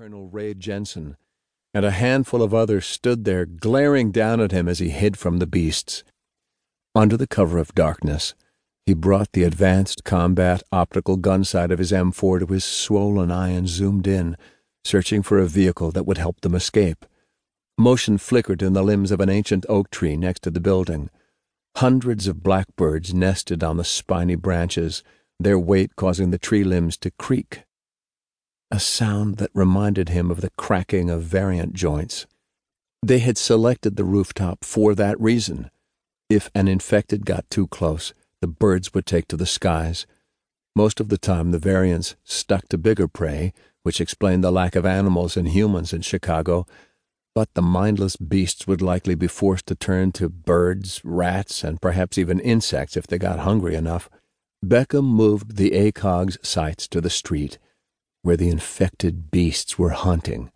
Colonel Ray Jensen, and a handful of others stood there glaring down at him as he hid from the beasts. Under the cover of darkness, he brought the advanced combat optical gun sight of his M4 to his swollen eye and zoomed in, searching for a vehicle that would help them escape. Motion flickered in the limbs of an ancient oak tree next to the building. Hundreds of blackbirds nested on the spiny branches, their weight causing the tree limbs to creak. A sound that reminded him of the cracking of variant joints. They had selected the rooftop for that reason. If an infected got too close, the birds would take to the skies. Most of the time, the variants stuck to bigger prey, which explained the lack of animals and humans in Chicago. But the mindless beasts would likely be forced to turn to birds, rats, and perhaps even insects if they got hungry enough. Beckham moved the ACOG's sights to the street, where the infected beasts were hunting.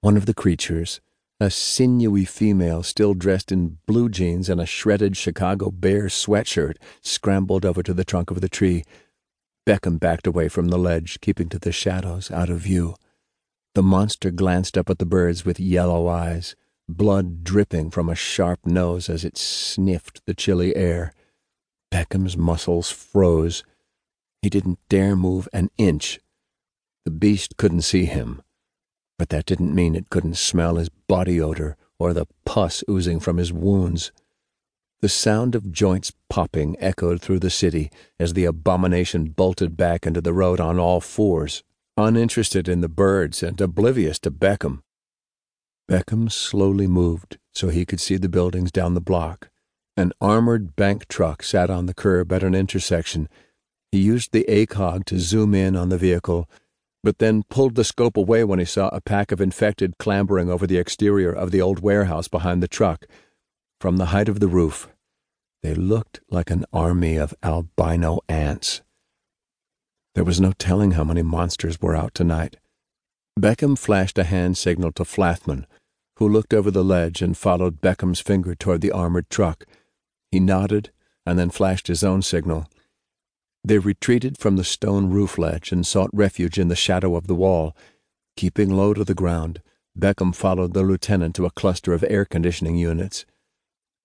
One of the creatures, a sinewy female still dressed in blue jeans and a shredded Chicago Bears sweatshirt, scrambled over to the trunk of the tree. Beckham backed away from the ledge, keeping to the shadows, out of view. The monster glanced up at the birds with yellow eyes, blood dripping from a sharp nose as it sniffed the chilly air. Beckham's muscles froze. He didn't dare move an inch. The beast couldn't see him but that didn't mean it couldn't smell his body odor or the pus oozing from his wounds. The sound of joints popping echoed through the city as the abomination bolted back into the road on all fours, uninterested in the birds and oblivious to Beckham. Beckham slowly moved so he could see the buildings down the block. An armored bank truck sat on the curb at an intersection. He used the ACOG to zoom in on the vehicle but then pulled the scope away when he saw a pack of infected clambering over the exterior of the old warehouse behind the truck. From the height of the roof, they looked like an army of albino ants. There was no telling how many monsters were out tonight. Beckham flashed a hand signal to Flathman, who looked over the ledge and followed Beckham's finger toward the armored truck. He nodded and then flashed his own signal. They retreated from the stone roof ledge and sought refuge in the shadow of the wall. Keeping low to the ground, Beckham followed the lieutenant to a cluster of air conditioning units.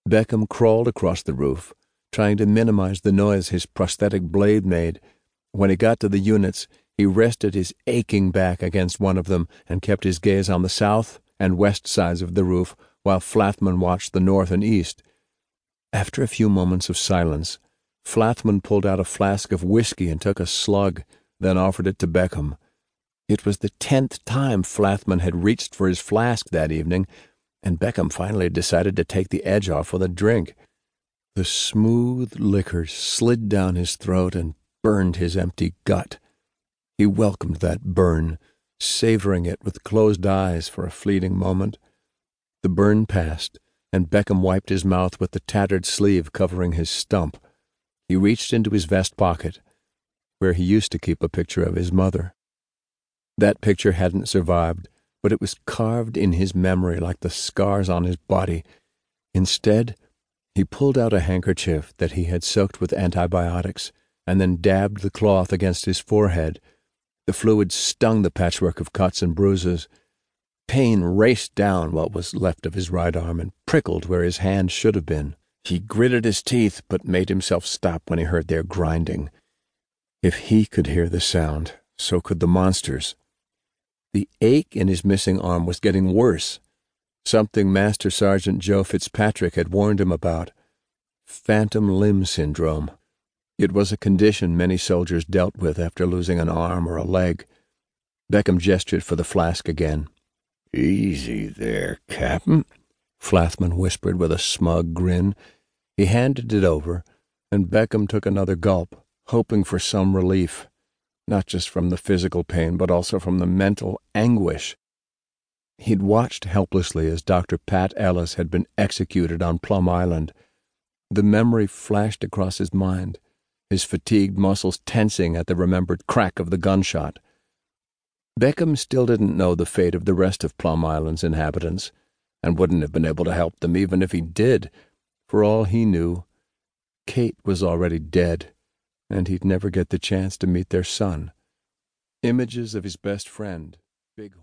Beckham crawled across the roof, trying to minimize the noise his prosthetic blade made. When he got to the units, he rested his aching back against one of them and kept his gaze on the south and west sides of the roof while Flathman watched the north and east. After a few moments of silence, Flathman pulled out a flask of whiskey and took a slug, then offered it to Beckham. It was the tenth time Flathman had reached for his flask that evening, and Beckham finally decided to take the edge off with a drink. The smooth liquor slid down his throat and burned his empty gut. He welcomed that burn, savoring it with closed eyes for a fleeting moment. The burn passed, and Beckham wiped his mouth with the tattered sleeve covering his stump. He reached into his vest pocket, where he used to keep a picture of his mother. That picture hadn't survived, but it was carved in his memory like the scars on his body. Instead, he pulled out a handkerchief that he had soaked with antibiotics and then dabbed the cloth against his forehead. The fluid stung the patchwork of cuts and bruises. Pain raced down what was left of his right arm and prickled where his hand should have been. He gritted his teeth, but made himself stop when he heard their grinding. If he could hear the sound, so could the monsters. The ache in his missing arm was getting worse, something Master Sergeant Joe Fitzpatrick had warned him about phantom limb syndrome. It was a condition many soldiers dealt with after losing an arm or a leg. Beckham gestured for the flask again. Easy there, Captain, Flathman whispered with a smug grin he handed it over, and Beckham took another gulp, hoping for some relief, not just from the physical pain, but also from the mental anguish. He'd watched helplessly as Dr. Pat Ellis had been executed on Plum Island. The memory flashed across his mind, his fatigued muscles tensing at the remembered crack of the gunshot. Beckham still didn't know the fate of the rest of Plum Island's inhabitants, and wouldn't have been able to help them even if he did for all he knew, Kate was already dead, and he'd never get the chance to meet their son. Images of his best friend, Bighorn.